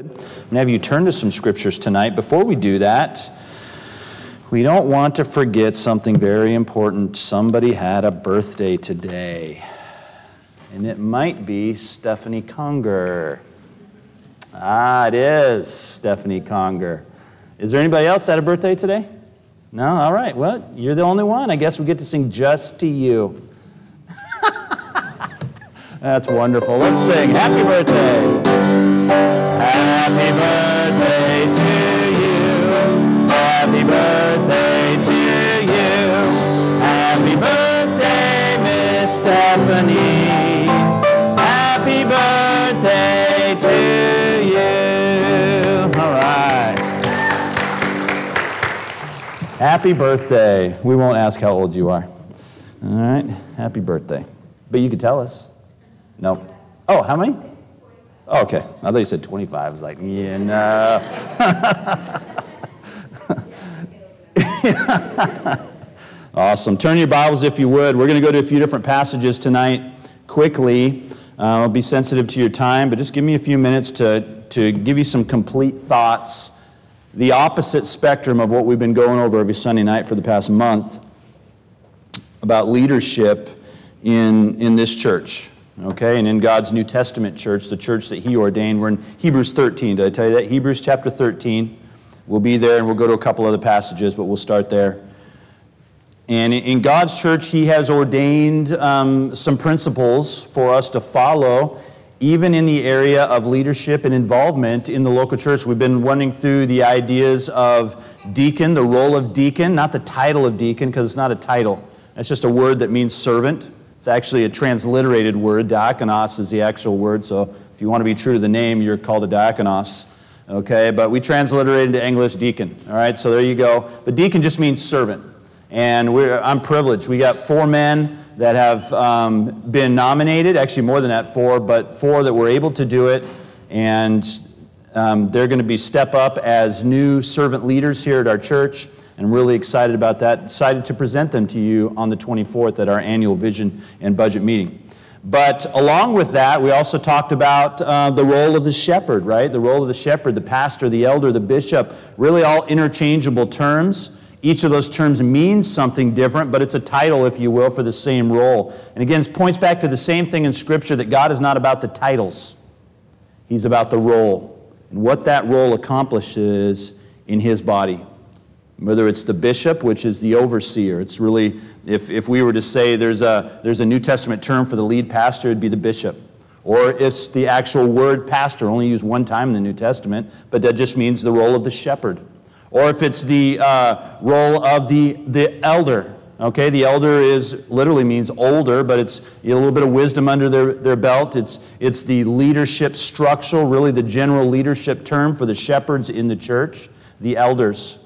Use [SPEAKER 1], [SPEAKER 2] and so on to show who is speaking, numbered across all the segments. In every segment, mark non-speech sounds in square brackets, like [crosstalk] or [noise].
[SPEAKER 1] I'm going to have you turn to some scriptures tonight. Before we do that, we don't want to forget something very important. Somebody had a birthday today, and it might be Stephanie Conger. Ah, it is Stephanie Conger. Is there anybody else that had a birthday today? No? All right. Well, you're the only one. I guess we get to sing just to you. [laughs] That's wonderful. Let's sing Happy Birthday. Happy birthday to you. Happy birthday to you. Happy birthday, Miss Stephanie. Happy birthday to you. All right. Happy birthday. We won't ask how old you are. All right. Happy birthday. But you could tell us. No. Oh, how many? Oh, okay. I thought you said 25. I was like, yeah, no. [laughs] awesome. Turn your Bibles if you would. We're going to go to a few different passages tonight quickly. Uh, I'll be sensitive to your time, but just give me a few minutes to, to give you some complete thoughts. The opposite spectrum of what we've been going over every Sunday night for the past month about leadership in, in this church okay? And in God's New Testament church, the church that He ordained, we're in Hebrews 13. Did I tell you that? Hebrews chapter 13. We'll be there and we'll go to a couple other passages, but we'll start there. And in God's church, He has ordained um, some principles for us to follow, even in the area of leadership and involvement in the local church. We've been running through the ideas of deacon, the role of deacon, not the title of deacon, because it's not a title. It's just a word that means servant. It's actually a transliterated word. Diakonos is the actual word, so if you want to be true to the name, you're called a diakonos. Okay, but we transliterated into English deacon. All right, so there you go. But deacon just means servant. And I'm privileged. We got four men that have um, been nominated, actually more than that, four, but four that were able to do it. And um, they're going to be step up as new servant leaders here at our church and really excited about that. Excited to present them to you on the 24th at our annual vision and budget meeting. But along with that, we also talked about uh, the role of the shepherd, right? The role of the shepherd, the pastor, the elder, the bishop, really all interchangeable terms. Each of those terms means something different, but it's a title, if you will, for the same role. And again, it points back to the same thing in Scripture that God is not about the titles, He's about the role and what that role accomplishes in His body whether it's the bishop, which is the overseer. It's really, if, if we were to say there's a, there's a New Testament term for the lead pastor, it'd be the bishop. Or it's the actual word pastor, only used one time in the New Testament, but that just means the role of the shepherd. Or if it's the uh, role of the, the elder, okay? The elder is literally means older, but it's a little bit of wisdom under their, their belt. It's, it's the leadership structural, really the general leadership term for the shepherds in the church, the elders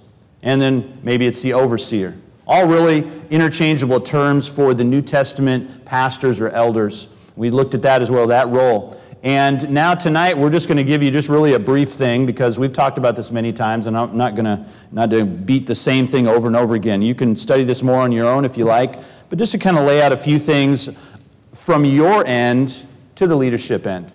[SPEAKER 1] and then maybe it's the overseer. All really interchangeable terms for the New Testament pastors or elders. We looked at that as well, that role. And now tonight we're just going to give you just really a brief thing because we've talked about this many times and I'm not going to not to beat the same thing over and over again. You can study this more on your own if you like, but just to kind of lay out a few things from your end to the leadership end.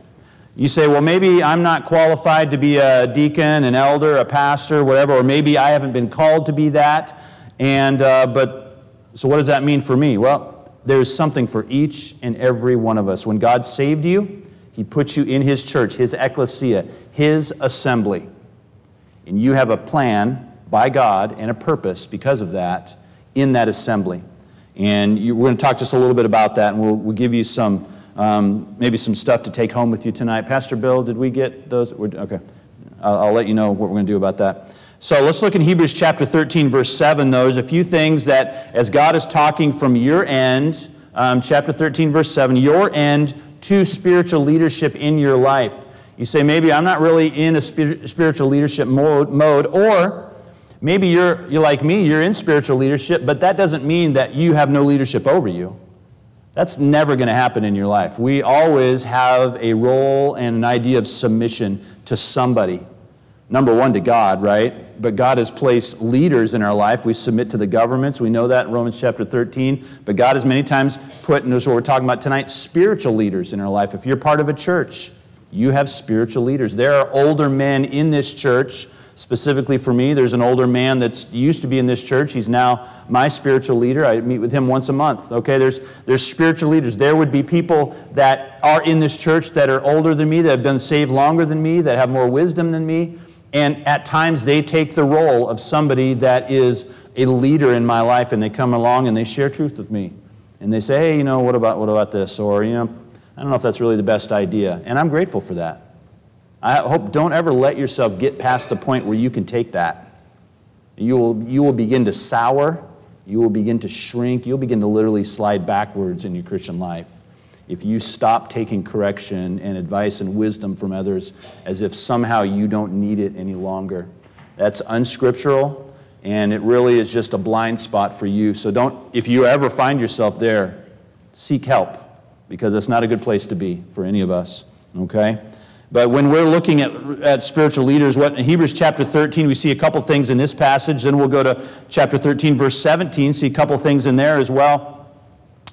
[SPEAKER 1] You say, well, maybe I'm not qualified to be a deacon, an elder, a pastor, whatever, or maybe I haven't been called to be that. And, uh, but, so what does that mean for me? Well, there's something for each and every one of us. When God saved you, He put you in His church, His ecclesia, His assembly. And you have a plan by God and a purpose because of that in that assembly. And you, we're going to talk just a little bit about that, and we'll, we'll give you some um, maybe some stuff to take home with you tonight. Pastor Bill, did we get those? Okay. I'll, I'll let you know what we're going to do about that. So let's look in Hebrews chapter 13, verse 7. Those a few things that, as God is talking from your end, um, chapter 13, verse 7, your end to spiritual leadership in your life. You say, maybe I'm not really in a spiritual leadership mode, mode, or maybe you're, you're like me, you're in spiritual leadership, but that doesn't mean that you have no leadership over you. That's never going to happen in your life. We always have a role and an idea of submission to somebody. Number one, to God, right? But God has placed leaders in our life. We submit to the governments. We know that in Romans chapter 13. But God has many times put, and this is what we're talking about tonight, spiritual leaders in our life. If you're part of a church, You have spiritual leaders. There are older men in this church. Specifically for me, there's an older man that's used to be in this church. He's now my spiritual leader. I meet with him once a month. Okay, there's, there's spiritual leaders. There would be people that are in this church that are older than me, that have been saved longer than me, that have more wisdom than me. And at times they take the role of somebody that is a leader in my life and they come along and they share truth with me. And they say, hey, you know, what about, what about this? Or, you know, I don't know if that's really the best idea. And I'm grateful for that. I hope don't ever let yourself get past the point where you can take that. You will, you will begin to sour, you will begin to shrink, you'll begin to literally slide backwards in your Christian life if you stop taking correction and advice and wisdom from others as if somehow you don't need it any longer. That's unscriptural, and it really is just a blind spot for you. So don't, if you ever find yourself there, seek help because it's not a good place to be for any of us, okay? But when we're looking at, at spiritual leaders, what in Hebrews chapter 13, we see a couple things in this passage. Then we'll go to chapter 13, verse 17, see a couple things in there as well.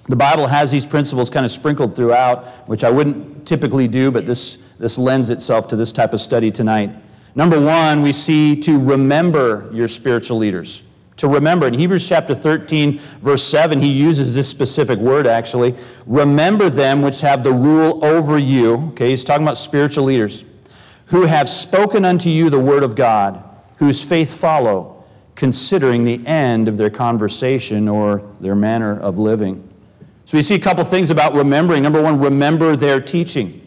[SPEAKER 1] The Bible has these principles kind of sprinkled throughout, which I wouldn't typically do, but this, this lends itself to this type of study tonight. Number one, we see to remember your spiritual leaders. To remember. In Hebrews chapter 13, verse 7, he uses this specific word actually. Remember them which have the rule over you. Okay, he's talking about spiritual leaders. Who have spoken unto you the word of God, whose faith follow, considering the end of their conversation or their manner of living. So we see a couple things about remembering. Number one, remember their teaching.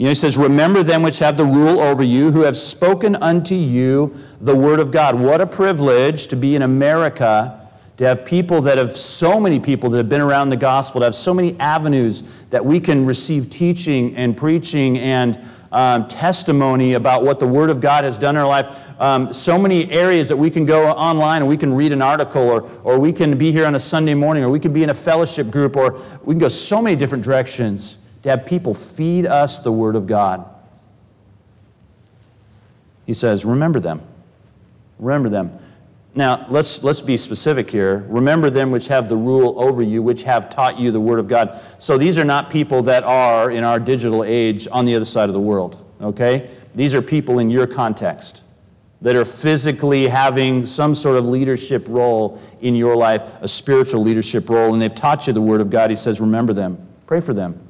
[SPEAKER 1] You know, he says, Remember them which have the rule over you, who have spoken unto you the word of God. What a privilege to be in America, to have people that have so many people that have been around the gospel, to have so many avenues that we can receive teaching and preaching and um, testimony about what the Word of God has done in our life. Um, so many areas that we can go online and we can read an article, or, or we can be here on a Sunday morning, or we can be in a fellowship group, or we can go so many different directions to have people feed us the Word of God. He says, Remember them. Remember them. Now, let's, let's be specific here. Remember them which have the rule over you, which have taught you the Word of God. So these are not people that are, in our digital age, on the other side of the world, okay? These are people in your context that are physically having some sort of leadership role in your life, a spiritual leadership role, and they've taught you the Word of God. He says, remember them, pray for them,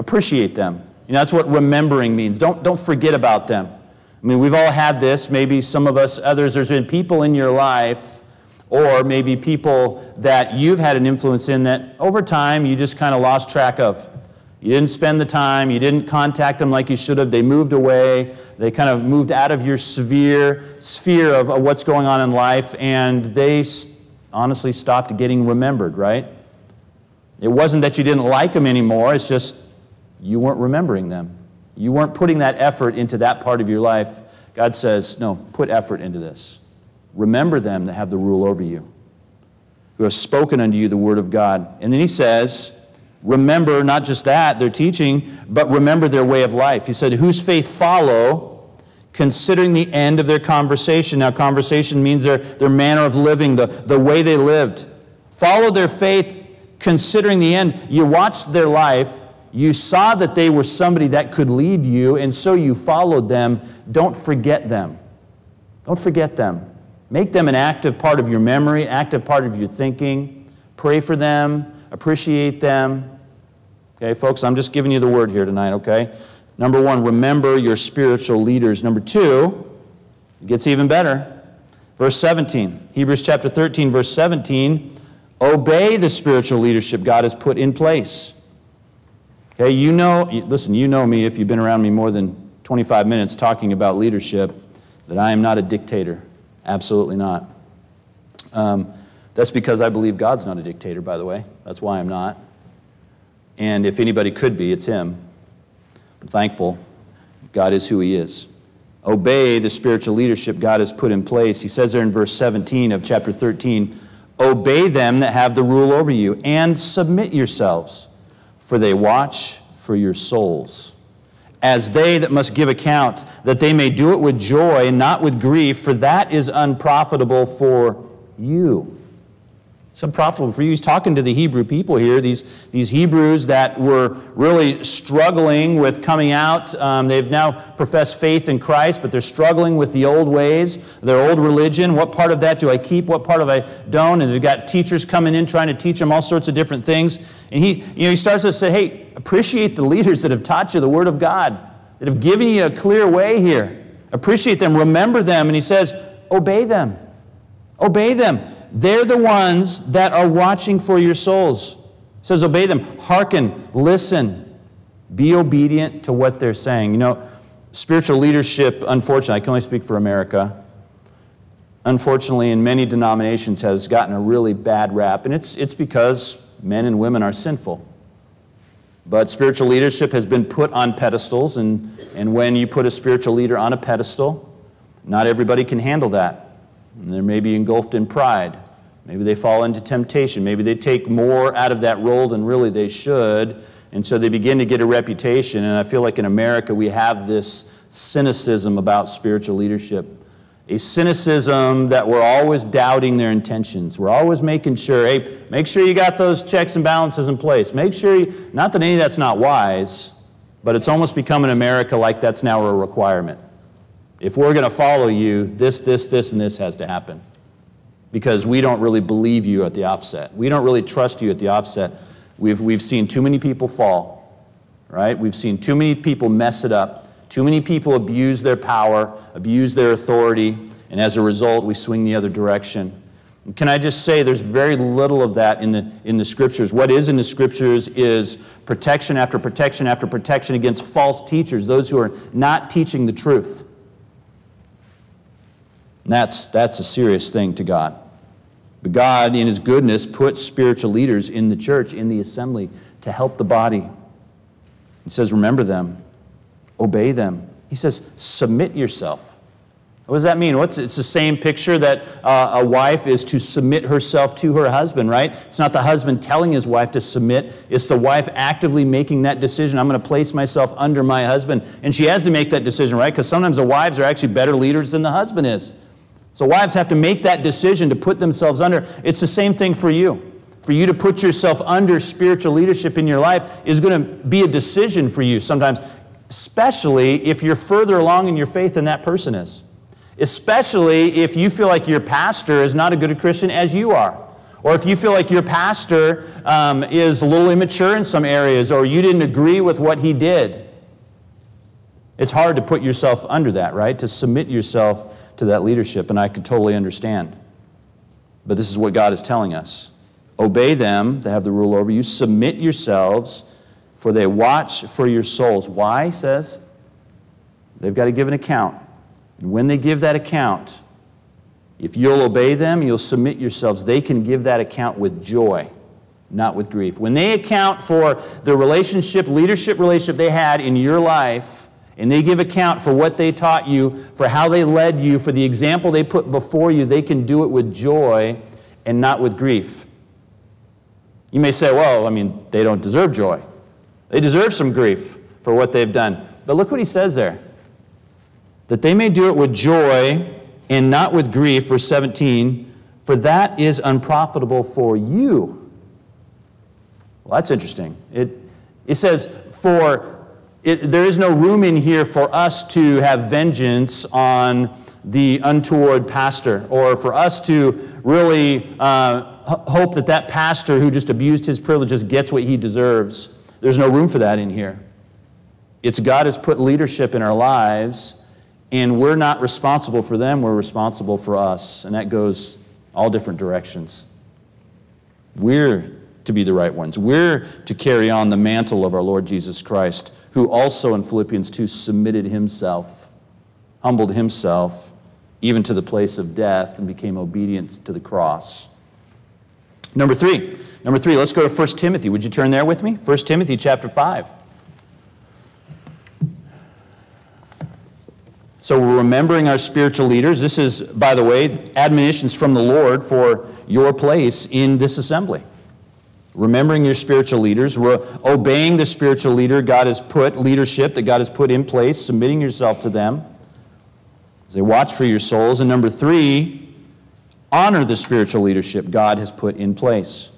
[SPEAKER 1] appreciate them. You know, that's what remembering means. Don't, don't forget about them. I mean, we've all had this, maybe some of us, others. There's been people in your life, or maybe people that you've had an influence in that over time you just kind of lost track of. You didn't spend the time, you didn't contact them like you should have. They moved away, they kind of moved out of your sphere, sphere of, of what's going on in life, and they honestly stopped getting remembered, right? It wasn't that you didn't like them anymore, it's just you weren't remembering them. You weren't putting that effort into that part of your life. God says, no, put effort into this. Remember them that have the rule over you, who have spoken unto you the word of God. And then he says, remember not just that, their teaching, but remember their way of life. He said, whose faith follow, considering the end of their conversation. Now, conversation means their, their manner of living, the, the way they lived. Follow their faith, considering the end. You watched their life you saw that they were somebody that could lead you, and so you followed them. Don't forget them. Don't forget them. Make them an active part of your memory, active part of your thinking. Pray for them, appreciate them. Okay, folks, I'm just giving you the word here tonight, okay? Number one, remember your spiritual leaders. Number two, it gets even better. Verse 17, Hebrews chapter 13, verse 17 obey the spiritual leadership God has put in place. Okay, you know, listen, you know me if you've been around me more than 25 minutes talking about leadership, that I am not a dictator. Absolutely not. Um, that's because I believe God's not a dictator, by the way. That's why I'm not. And if anybody could be, it's Him. I'm thankful. God is who He is. Obey the spiritual leadership God has put in place. He says there in verse 17 of chapter 13 Obey them that have the rule over you, and submit yourselves for they watch for your souls. As they that must give account, that they may do it with joy, not with grief, for that is unprofitable for you. It's unprofitable for you. He's talking to the Hebrew people here, these, these Hebrews that were really struggling with coming out. Um, they've now professed faith in Christ, but they're struggling with the old ways, their old religion. What part of that do I keep? What part of I don't? And they've got teachers coming in trying to teach them all sorts of different things. And he, you know, he starts to say, hey, appreciate the leaders that have taught you the Word of God, that have given you a clear way here. Appreciate them, remember them. And he says, obey them. Obey them. They're the ones that are watching for your souls. He says, obey them. Hearken, listen, be obedient to what they're saying. You know, spiritual leadership, unfortunately, I can only speak for America, unfortunately, in many denominations has gotten a really bad rap, and it's, it's because men and women are sinful. But spiritual leadership has been put on pedestals, and, and when you put a spiritual leader on a pedestal, not everybody can handle that. And they may be engulfed in pride. Maybe they fall into temptation. Maybe they take more out of that role than really they should. And so they begin to get a reputation. And I feel like in America we have this cynicism about spiritual leadership. A cynicism that we're always doubting their intentions. We're always making sure, hey, make sure you got those checks and balances in place. Make sure, you, not that any of that's not wise, but it's almost become in America like that's now a requirement. If we're going to follow you, this, this, this, and this has to happen. Because we don't really believe you at the offset. We don't really trust you at the offset. We've, we've seen too many people fall, right? We've seen too many people mess it up. Too many people abuse their power, abuse their authority, and as a result, we swing the other direction. Can I just say there's very little of that in the, in the scriptures? What is in the scriptures is protection after protection after protection against false teachers, those who are not teaching the truth. That's, that's a serious thing to God. But God, in His goodness, puts spiritual leaders in the church, in the assembly, to help the body. He says, Remember them, obey them. He says, Submit yourself. What does that mean? What's, it's the same picture that uh, a wife is to submit herself to her husband, right? It's not the husband telling his wife to submit, it's the wife actively making that decision. I'm going to place myself under my husband. And she has to make that decision, right? Because sometimes the wives are actually better leaders than the husband is. So wives have to make that decision to put themselves under. It's the same thing for you. For you to put yourself under spiritual leadership in your life is going to be a decision for you sometimes, especially if you're further along in your faith than that person is. Especially if you feel like your pastor is not as good a Christian as you are. Or if you feel like your pastor um, is a little immature in some areas, or you didn't agree with what he did. It's hard to put yourself under that, right? To submit yourself to that leadership, and I could totally understand. But this is what God is telling us obey them that have the rule over you, submit yourselves, for they watch for your souls. Why, he says? They've got to give an account. And when they give that account, if you'll obey them, you'll submit yourselves, they can give that account with joy, not with grief. When they account for the relationship, leadership relationship they had in your life, and they give account for what they taught you, for how they led you, for the example they put before you, they can do it with joy and not with grief. You may say, well, I mean, they don't deserve joy. They deserve some grief for what they've done. But look what he says there that they may do it with joy and not with grief, verse 17, for that is unprofitable for you. Well, that's interesting. It, it says, for it, there is no room in here for us to have vengeance on the untoward pastor or for us to really uh, hope that that pastor who just abused his privileges gets what he deserves. There's no room for that in here. It's God has put leadership in our lives, and we're not responsible for them, we're responsible for us. And that goes all different directions. We're to be the right ones. We're to carry on the mantle of our Lord Jesus Christ, who also in Philippians 2 submitted himself, humbled himself, even to the place of death, and became obedient to the cross. Number three. Number three, let's go to 1 Timothy. Would you turn there with me? 1 Timothy chapter 5. So we're remembering our spiritual leaders. This is, by the way, admonitions from the Lord for your place in this assembly remembering your spiritual leaders, obeying the spiritual leader God has put, leadership that God has put in place, submitting yourself to them as they watch for your souls. And number three, honor the spiritual leadership God has put in place.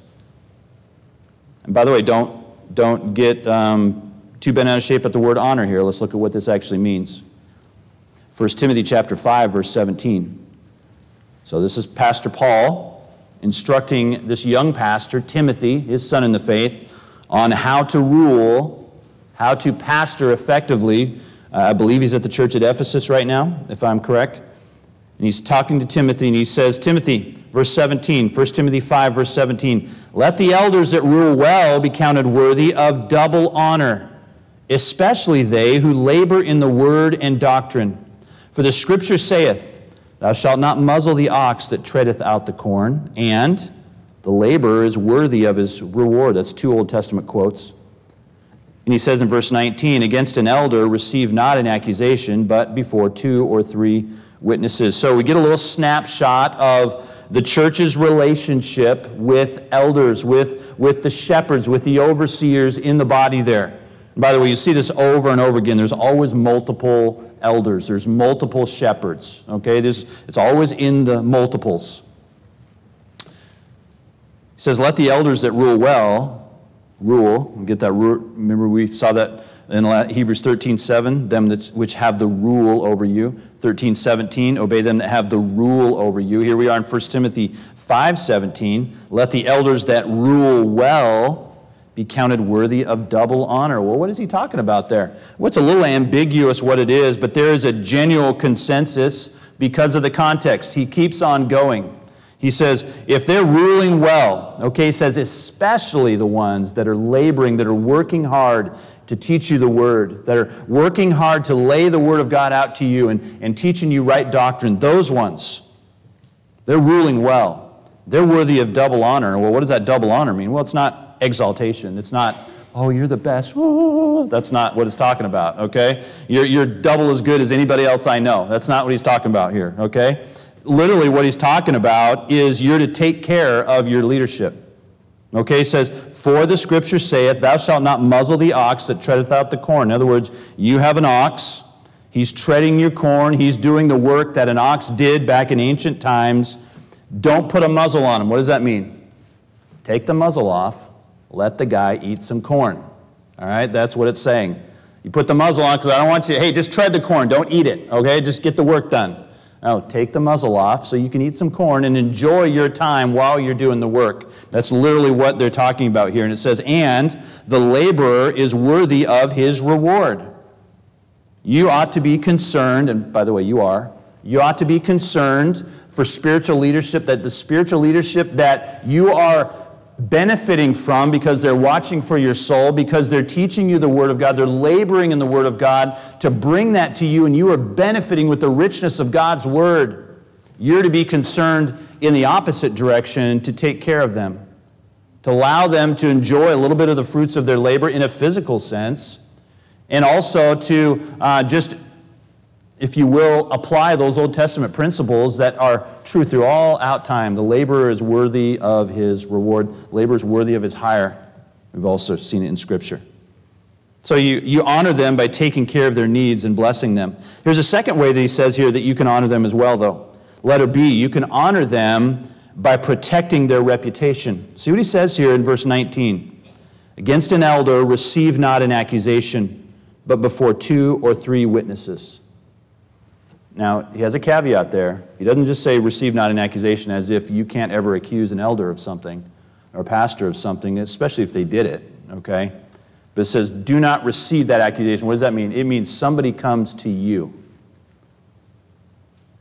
[SPEAKER 1] And by the way, don't, don't get um, too bent out of shape at the word honor here. Let's look at what this actually means. 1 Timothy chapter 5, verse 17. So this is Pastor Paul instructing this young pastor, Timothy, his son in the faith, on how to rule, how to pastor effectively. Uh, I believe he's at the church at Ephesus right now, if I'm correct. And he's talking to Timothy, and he says, Timothy, verse 17, 1 Timothy 5, verse 17, let the elders that rule well be counted worthy of double honor, especially they who labor in the word and doctrine. For the scripture saith, Thou shalt not muzzle the ox that treadeth out the corn, and the laborer is worthy of his reward. That's two Old Testament quotes. And he says in verse 19, Against an elder receive not an accusation, but before two or three witnesses. So we get a little snapshot of the church's relationship with elders, with, with the shepherds, with the overseers in the body there. By the way, you see this over and over again. There's always multiple elders, there's multiple shepherds. Okay, this, it's always in the multiples. He says, Let the elders that rule well rule. Get that Remember, we saw that in Hebrews 13 7, them which have the rule over you. 13 17, obey them that have the rule over you. Here we are in 1 Timothy 5 17. Let the elders that rule well be counted worthy of double honor. Well, what is he talking about there? Well, a little ambiguous what it is, but there is a genuine consensus because of the context. He keeps on going. He says, if they're ruling well, okay, he says, especially the ones that are laboring, that are working hard to teach you the word, that are working hard to lay the word of God out to you and, and teaching you right doctrine, those ones, they're ruling well. They're worthy of double honor. Well, what does that double honor mean? Well, it's not exaltation. It's not, oh, you're the best. [laughs] That's not what it's talking about, okay? You're, you're double as good as anybody else I know. That's not what he's talking about here, okay? Literally, what he's talking about is you're to take care of your leadership. Okay, he says, For the scripture saith, Thou shalt not muzzle the ox that treadeth out the corn. In other words, you have an ox, he's treading your corn, he's doing the work that an ox did back in ancient times. Don't put a muzzle on him. What does that mean? Take the muzzle off let the guy eat some corn. All right, that's what it's saying. You put the muzzle on because I don't want you, hey, just tread the corn, don't eat it, okay? Just get the work done. No, take the muzzle off so you can eat some corn and enjoy your time while you're doing the work. That's literally what they're talking about here. And it says, and the laborer is worthy of his reward. You ought to be concerned, and by the way, you are, you ought to be concerned for spiritual leadership, that the spiritual leadership that you are benefiting from because they're watching for your soul, because they're teaching you the Word of God, they're laboring in the Word of God to bring that to you, and you are benefiting with the richness of God's Word. You're to be concerned in the opposite direction to take care of them, to allow them to enjoy a little bit of the fruits of their labor in a physical sense, and also to uh, just if you will, apply those Old Testament principles that are true through all out time. The laborer is worthy of his reward, labor is worthy of his hire. We've also seen it in Scripture. So you, you honor them by taking care of their needs and blessing them. There's a second way that he says here that you can honor them as well, though. Letter B, you can honor them by protecting their reputation. See what he says here in verse 19. Against an elder, receive not an accusation, but before two or three witnesses. Now, he has a caveat there. He doesn't just say, receive not an accusation, as if you can't ever accuse an elder of something or a pastor of something, especially if they did it, okay? But it says, do not receive that accusation. What does that mean? It means somebody comes to you.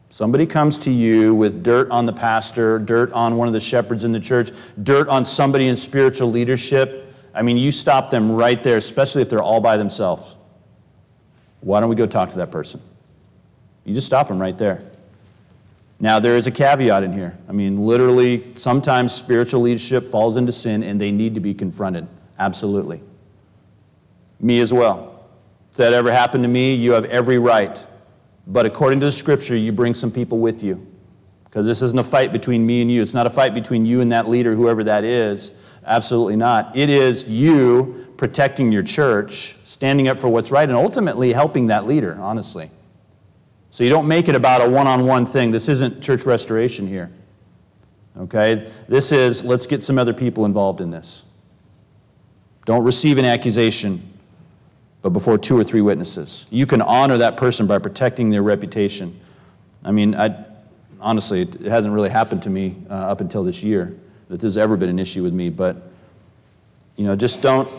[SPEAKER 1] Somebody comes to you with dirt on the pastor, dirt on one of the shepherds in the church, dirt on somebody in spiritual leadership. I mean, you stop them right there, especially if they're all by themselves. Why don't we go talk to that person? You just stop them right there. Now, there is a caveat in here. I mean, literally, sometimes spiritual leadership falls into sin and they need to be confronted. Absolutely. Me as well. If that ever happened to me, you have every right. But according to the scripture, you bring some people with you. Because this isn't a fight between me and you. It's not a fight between you and that leader, whoever that is. Absolutely not. It is you protecting your church, standing up for what's right, and ultimately helping that leader, honestly. So you don't make it about a one on one thing. This isn't church restoration here. Okay? This is let's get some other people involved in this. Don't receive an accusation, but before two or three witnesses. You can honor that person by protecting their reputation. I mean, I, honestly, it hasn't really happened to me uh, up until this year that this has ever been an issue with me, but, you know, just don't.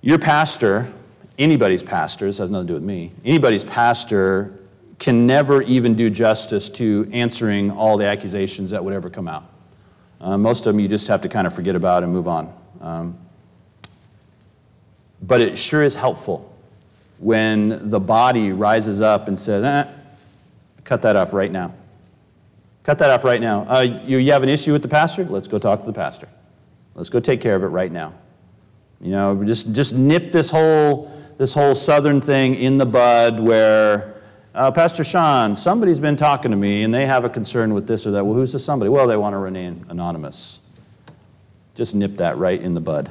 [SPEAKER 1] Your pastor, anybody's pastor, this has nothing to do with me, anybody's pastor can never even do justice to answering all the accusations that would ever come out. Uh, most of them you just have to kind of forget about and move on. Um, but it sure is helpful when the body rises up and says, eh, cut that off right now. Cut that off right now. Uh, you, you have an issue with the pastor? Let's go talk to the pastor. Let's go take care of it right now. You know, just, just nip this whole, this whole southern thing in the bud where uh, Pastor Sean, somebody's been talking to me and they have a concern with this or that. Well, who's the somebody? Well, they want to remain anonymous. Just nip that right in the bud.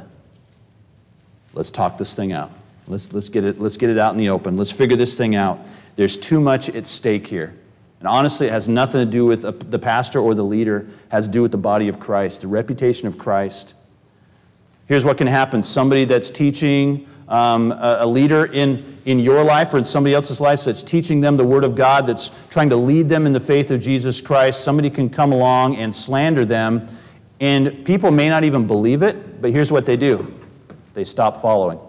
[SPEAKER 1] Let's talk this thing out. Let's, let's, get it, let's get it out in the open. Let's figure this thing out. There's too much at stake here. And honestly, it has nothing to do with the pastor or the leader, it has to do with the body of Christ, the reputation of Christ. Here's what can happen somebody that's teaching um, a, a, leader in, in your life or in somebody else's life that's teaching them the Word of God, that's trying to lead them in the faith of Jesus Christ, somebody can come along and slander them, and people may not even believe it, but here's what they do they stop following.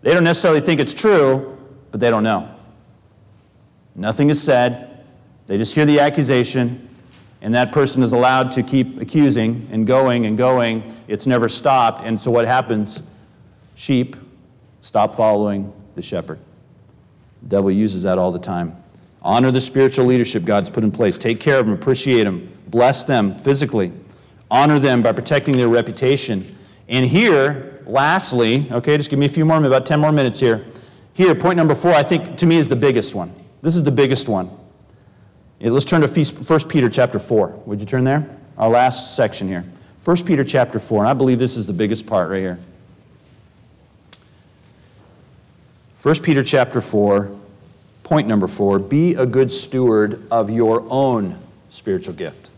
[SPEAKER 1] They don't necessarily think it's true, but they don't know. Nothing is said, they just hear the accusation, and that person is allowed to keep accusing and going and going. It's never stopped. And so what happens? Sheep stop following the shepherd. The devil uses that all the time. Honor the spiritual leadership God's put in place. Take care of them, appreciate them, bless them physically, honor them by protecting their reputation. And here, lastly, okay, just give me a few more, about 10 more minutes here. Here, point number four, I think to me is the biggest one. This is the biggest one. Let's turn to 1 Peter chapter 4. Would you turn there? Our last section here. 1 Peter chapter 4, and I believe this is the biggest part right here. 1 Peter chapter 4, point number 4 be a good steward of your own spiritual gift.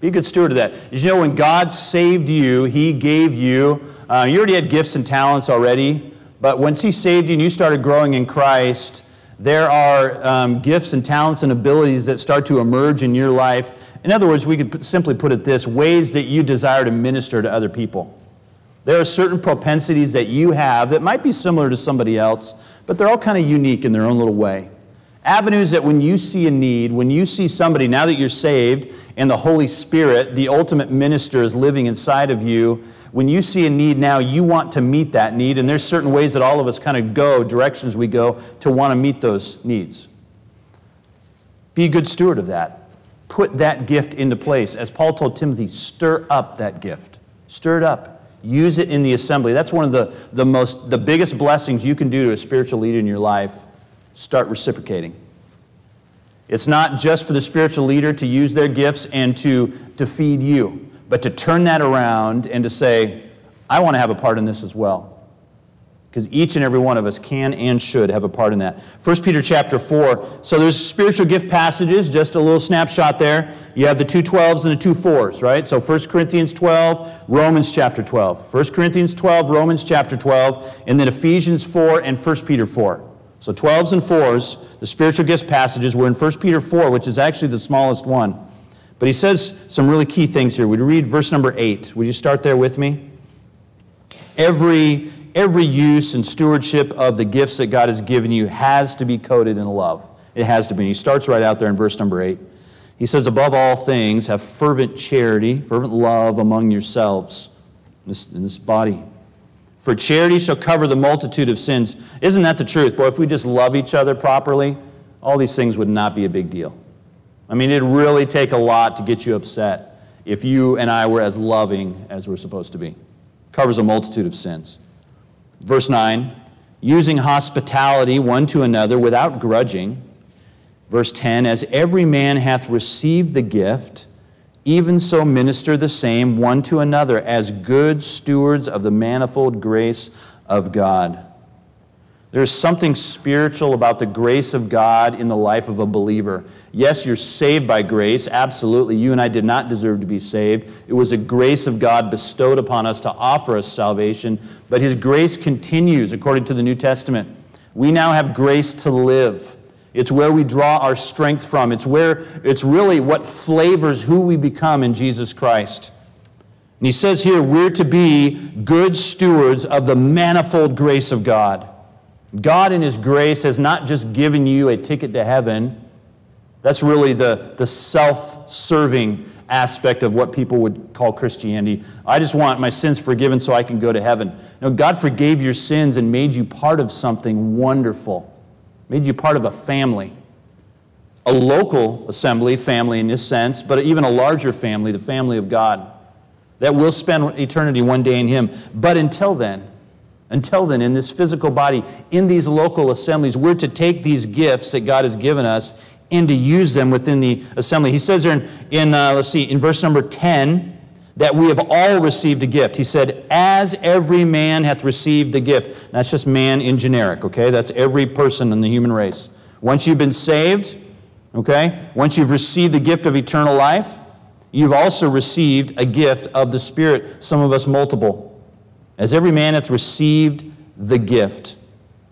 [SPEAKER 1] Be a good steward of that. Did you know when God saved you, He gave you, uh, you already had gifts and talents already, but once He saved you and you started growing in Christ, there are um, gifts and talents and abilities that start to emerge in your life. In other words, we could simply put it this ways that you desire to minister to other people. There are certain propensities that you have that might be similar to somebody else, but they're all kind of unique in their own little way. Avenues that when you see a need, when you see somebody, now that you're saved and the Holy Spirit, the ultimate minister, is living inside of you, when you see a need now, you want to meet that need, and there's certain ways that all of us kind of go, directions we go to want to meet those needs. Be a good steward of that. Put that gift into place. As Paul told Timothy, stir up that gift. Stir it up. Use it in the assembly. That's one of the, the most the biggest blessings you can do to a spiritual leader in your life. Start reciprocating. It's not just for the spiritual leader to use their gifts and to, to feed you but to turn that around and to say, I want to have a part in this as well. Because each and every one of us can and should have a part in that. 1 Peter chapter 4. So there's spiritual gift passages, just a little snapshot there. You have the two 12s and the two 4s, right? So 1 Corinthians 12, Romans chapter 12. 1 Corinthians 12, Romans chapter 12, and then Ephesians 4 and 1 Peter 4. So 12s and 4s, the spiritual gifts passages were in 1 Peter 4, which is actually the smallest one. But he says some really key things here. Would read verse number eight? Would you start there with me? Every, every use and stewardship of the gifts that God has given you has to be coded in love. It has to be. And he starts right out there in verse number eight. He says, Above all things, have fervent charity, fervent love among yourselves in this, in this body. For charity shall cover the multitude of sins. Isn't that the truth? Boy, if we just love each other properly, all these things would not be a big deal. I mean, it'd really take a lot to get you upset if you and I were as loving as we're supposed to be. Covers a multitude of sins. Verse 9, using hospitality one to another without grudging. Verse 10, as every man hath received the gift, even so minister the same one to another as good stewards of the manifold grace of God. There's something spiritual about the grace of God in the life of a believer. Yes, you're saved by grace. Absolutely. You and I did not deserve to be saved. It was a grace of God bestowed upon us to offer us salvation. But His grace continues according to the New Testament. We now have grace to live. It's where we draw our strength from. It's where it's really what flavors who we become in Jesus Christ. And he says here, we're to be good stewards of the manifold grace of God. God, in His grace, has not just given you a ticket to heaven. That's really the, the self serving aspect of what people would call Christianity. I just want my sins forgiven so I can go to heaven. No, God forgave your sins and made you part of something wonderful, made you part of a family. A local assembly, family in this sense, but even a larger family, the family of God, that will spend eternity one day in Him. But until then, until then, in this physical body, in these local assemblies, we're to take these gifts that God has given us and to use them within the assembly. He says there in, in uh, let's see, in verse number 10, that we have all received a gift. He said, as every man hath received the gift. That's just man in generic, okay? That's every person in the human race. Once you've been saved, okay? Once you've received the gift of eternal life, you've also received a gift of the Spirit, some of us multiple as every man hath received the gift.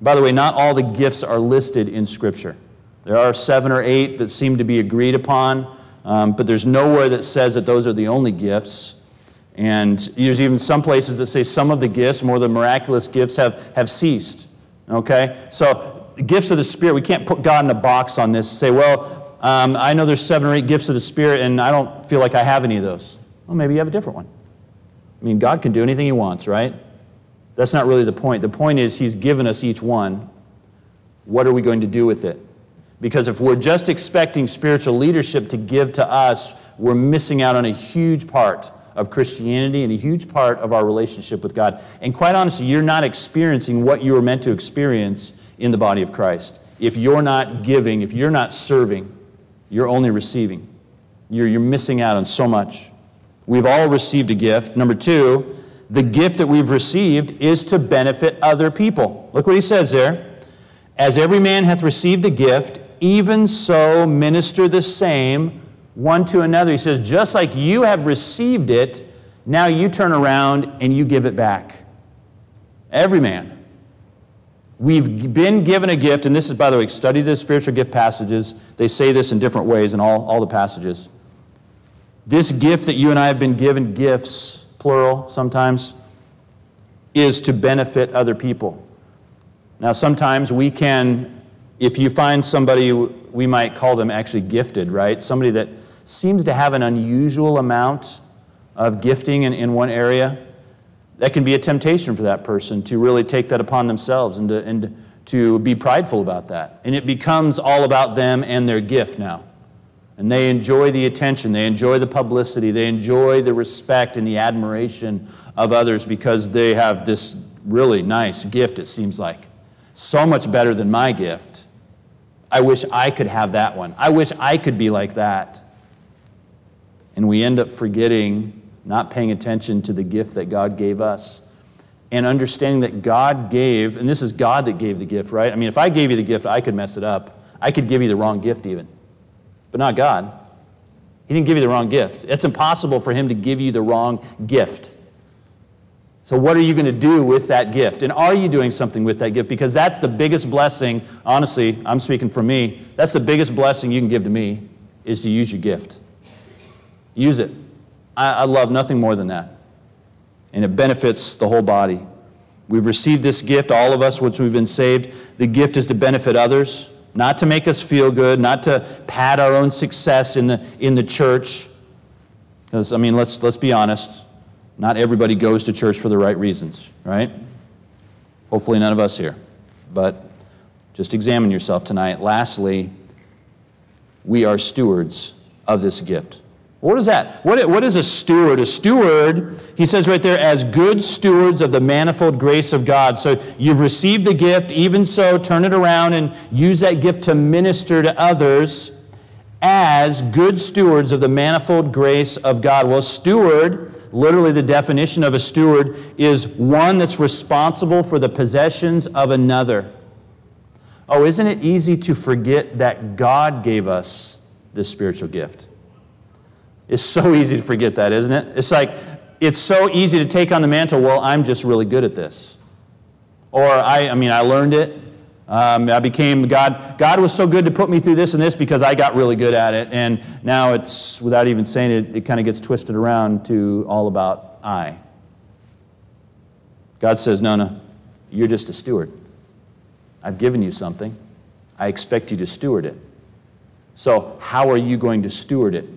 [SPEAKER 1] By the way, not all the gifts are listed in Scripture. There are seven or eight that seem to be agreed upon, um, but there's nowhere that says that those are the only gifts. And there's even some places that say some of the gifts, more the miraculous gifts, have, have ceased. Okay? So, gifts of the Spirit, we can't put God in a box on this and say, well, um, I know there's seven or eight gifts of the Spirit, and I don't feel like I have any of those. Well, maybe you have a different one. I mean, God can do anything He wants, right? That's not really the point. The point is, He's given us each one. What are we going to do with it? Because if we're just expecting spiritual leadership to give to us, we're missing out on a huge part of Christianity and a huge part of our relationship with God. And quite honestly, you're not experiencing what you were meant to experience in the body of Christ. If you're not giving, if you're not serving, you're only receiving. You're, you're missing out on so much. We've all received a gift. Number two, the gift that we've received is to benefit other people. Look what he says there. As every man hath received a gift, even so minister the same one to another. He says, just like you have received it, now you turn around and you give it back. Every man. We've been given a gift, and this is, by the way, study the spiritual gift passages. They say this in different ways in all, all the passages. This gift that you and I have been given, gifts, plural sometimes, is to benefit other people. Now, sometimes we can, if you find somebody, we might call them actually gifted, right? Somebody that seems to have an unusual amount of gifting in, in one area, that can be a temptation for that person to really take that upon themselves and to, and to be prideful about that. And it becomes all about them and their gift now. And they enjoy the attention, they enjoy the publicity, they enjoy the respect and the admiration of others because they have this really nice gift, it seems like. So much better than my gift. I wish I could have that one. I wish I could be like that. And we end up forgetting, not paying attention to the gift that God gave us. And understanding that God gave, and this is God that gave the gift, right? I mean, if I gave you the gift, I could mess it up. I could give you the wrong gift, even but not God. He didn't give you the wrong gift. It's impossible for Him to give you the wrong gift. So, what are you going to do with that gift? And are you doing something with that gift? Because that's the biggest blessing, honestly, I'm speaking for me, that's the biggest blessing you can give to me is to use your gift. Use it. I, I love nothing more than that. And it benefits the whole body. We've received this gift, all of us, once we've been saved. The gift is to benefit others not to make us feel good, not to pad our own success in the, in the church. Because, I mean, let's, let's be honest, not everybody goes to church for the right reasons, right? Hopefully, none of us here. But just examine yourself tonight. Lastly, we are stewards of this gift. What is that? What, what is a steward? A steward, he says right there, as good stewards of the manifold grace of God. So you've received the gift, even so, turn it around and use that gift to minister to others as good stewards of the manifold grace of God. Well, steward, literally the definition of a steward, is one that's responsible for the possessions of another. Oh, isn't it easy to forget that God gave us this spiritual gift? It's so easy to forget that, isn't it? It's like, it's so easy to take on the mantle, well, I'm just really good at this. Or, I, I mean, I learned it. Um, I became, God, God was so good to put me through this and this because I got really good at it. And now it's, without even saying it, it kind of gets twisted around to all about I. God says, no, no, you're just a steward. I've given you something. I expect you to steward it. So, how are you going to steward it?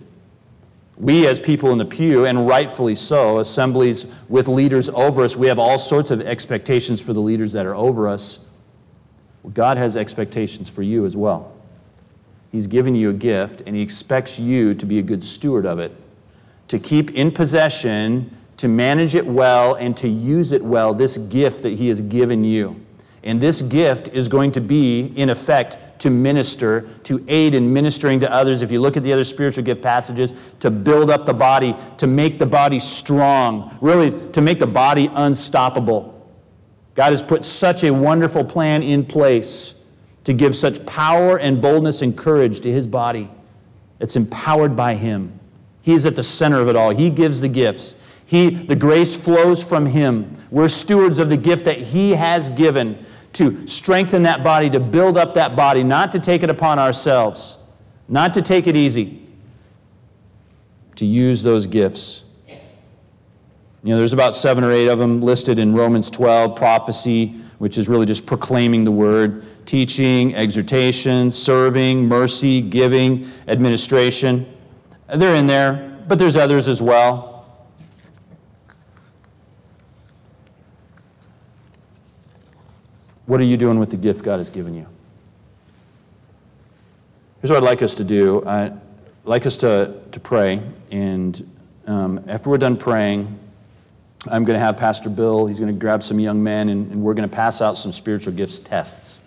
[SPEAKER 1] We, as people in the pew, and rightfully so, assemblies with leaders over us, we have all sorts of expectations for the leaders that are over us. Well, God has expectations for you as well. He's given you a gift, and He expects you to be a good steward of it, to keep in possession, to manage it well, and to use it well, this gift that He has given you. And this gift is going to be, in effect, to minister, to aid in ministering to others. If you look at the other spiritual gift passages, to build up the body, to make the body strong, really to make the body unstoppable. God has put such a wonderful plan in place to give such power and boldness and courage to his body. It's empowered by him. He is at the center of it all. He gives the gifts. He, the grace flows from him. We're stewards of the gift that he has given to strengthen that body, to build up that body, not to take it upon ourselves, not to take it easy, to use those gifts. You know, there's about seven or eight of them listed in Romans 12 prophecy, which is really just proclaiming the word, teaching, exhortation, serving, mercy, giving, administration. They're in there, but there's others as well. What are you doing with the gift God has given you? Here's what I'd like us to do. I'd like us to, to pray, and um, after we're done praying, I'm going to have Pastor Bill, he's going to grab some young men, and, and we're going to pass out some spiritual gifts tests.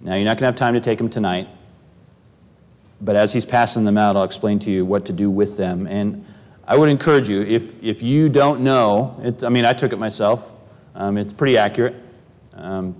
[SPEAKER 1] Now, you're not going to have time to take them tonight, but as he's passing them out, I'll explain to you what to do with them. And I would encourage you, if, if you don't know, it, I mean, I took it myself, um, it's pretty accurate. Um,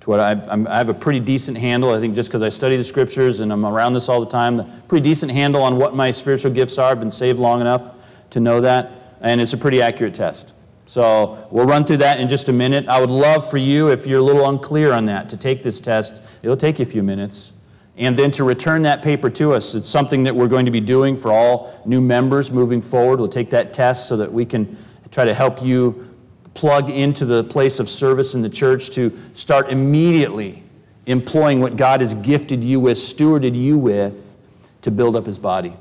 [SPEAKER 1] to what I, I'm, I have a pretty decent handle, I think just because I study the scriptures and I'm around this all the time, a pretty decent handle on what my spiritual gifts are. I've been saved long enough to know that, and it's a pretty accurate test. So we'll run through that in just a minute. I would love for you, if you're a little unclear on that, to take this test. It'll take you a few minutes. And then to return that paper to us. It's something that we're going to be doing for all new members moving forward. We'll take that test so that we can try to help you plug into the place of service in the church to start immediately employing what God has gifted you with, stewarded you with, to build up his body.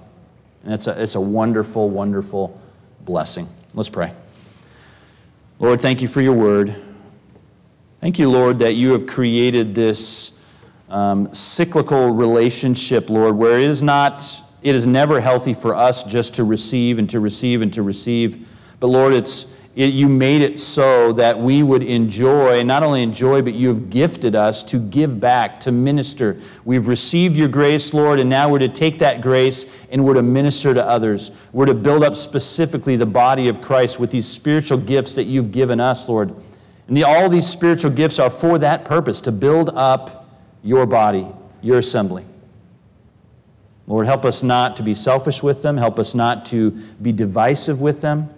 [SPEAKER 1] And it's a, it's a wonderful, wonderful blessing. Let's pray. Lord, thank you for your word. Thank you, Lord, that you have created this um, cyclical relationship, Lord, where it is not, it is never healthy for us just to receive and to receive and to receive. But Lord, it's it, you made it so that we would enjoy, not only enjoy, but you have gifted us to give back, to minister. We've received your grace, Lord, and now we're to take that grace and we're to minister to others. We're to build up specifically the body of Christ with these spiritual gifts that you've given us, Lord. And the, all these spiritual gifts are for that purpose to build up your body, your assembly. Lord, help us not to be selfish with them. Help us not to be divisive with them.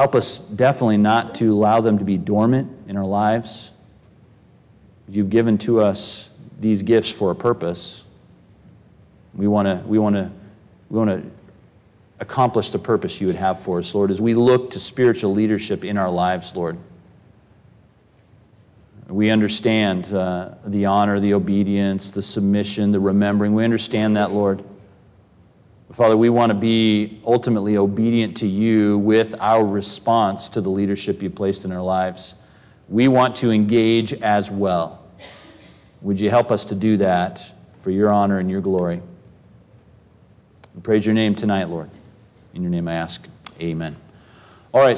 [SPEAKER 1] Help us definitely not to allow them to be dormant in our lives. You've given to us these gifts for a purpose. We want to we want to we want to accomplish the purpose you would have for us, Lord, as we look to spiritual leadership in our lives, Lord. We understand uh, the honor, the obedience, the submission, the remembering. We understand that, Lord. Father, we want to be ultimately obedient to you with our response to the leadership you placed in our lives. We want to engage as well. Would you help us to do that for your honor and your glory? We praise your name tonight, Lord. In your name I ask. Amen. All right.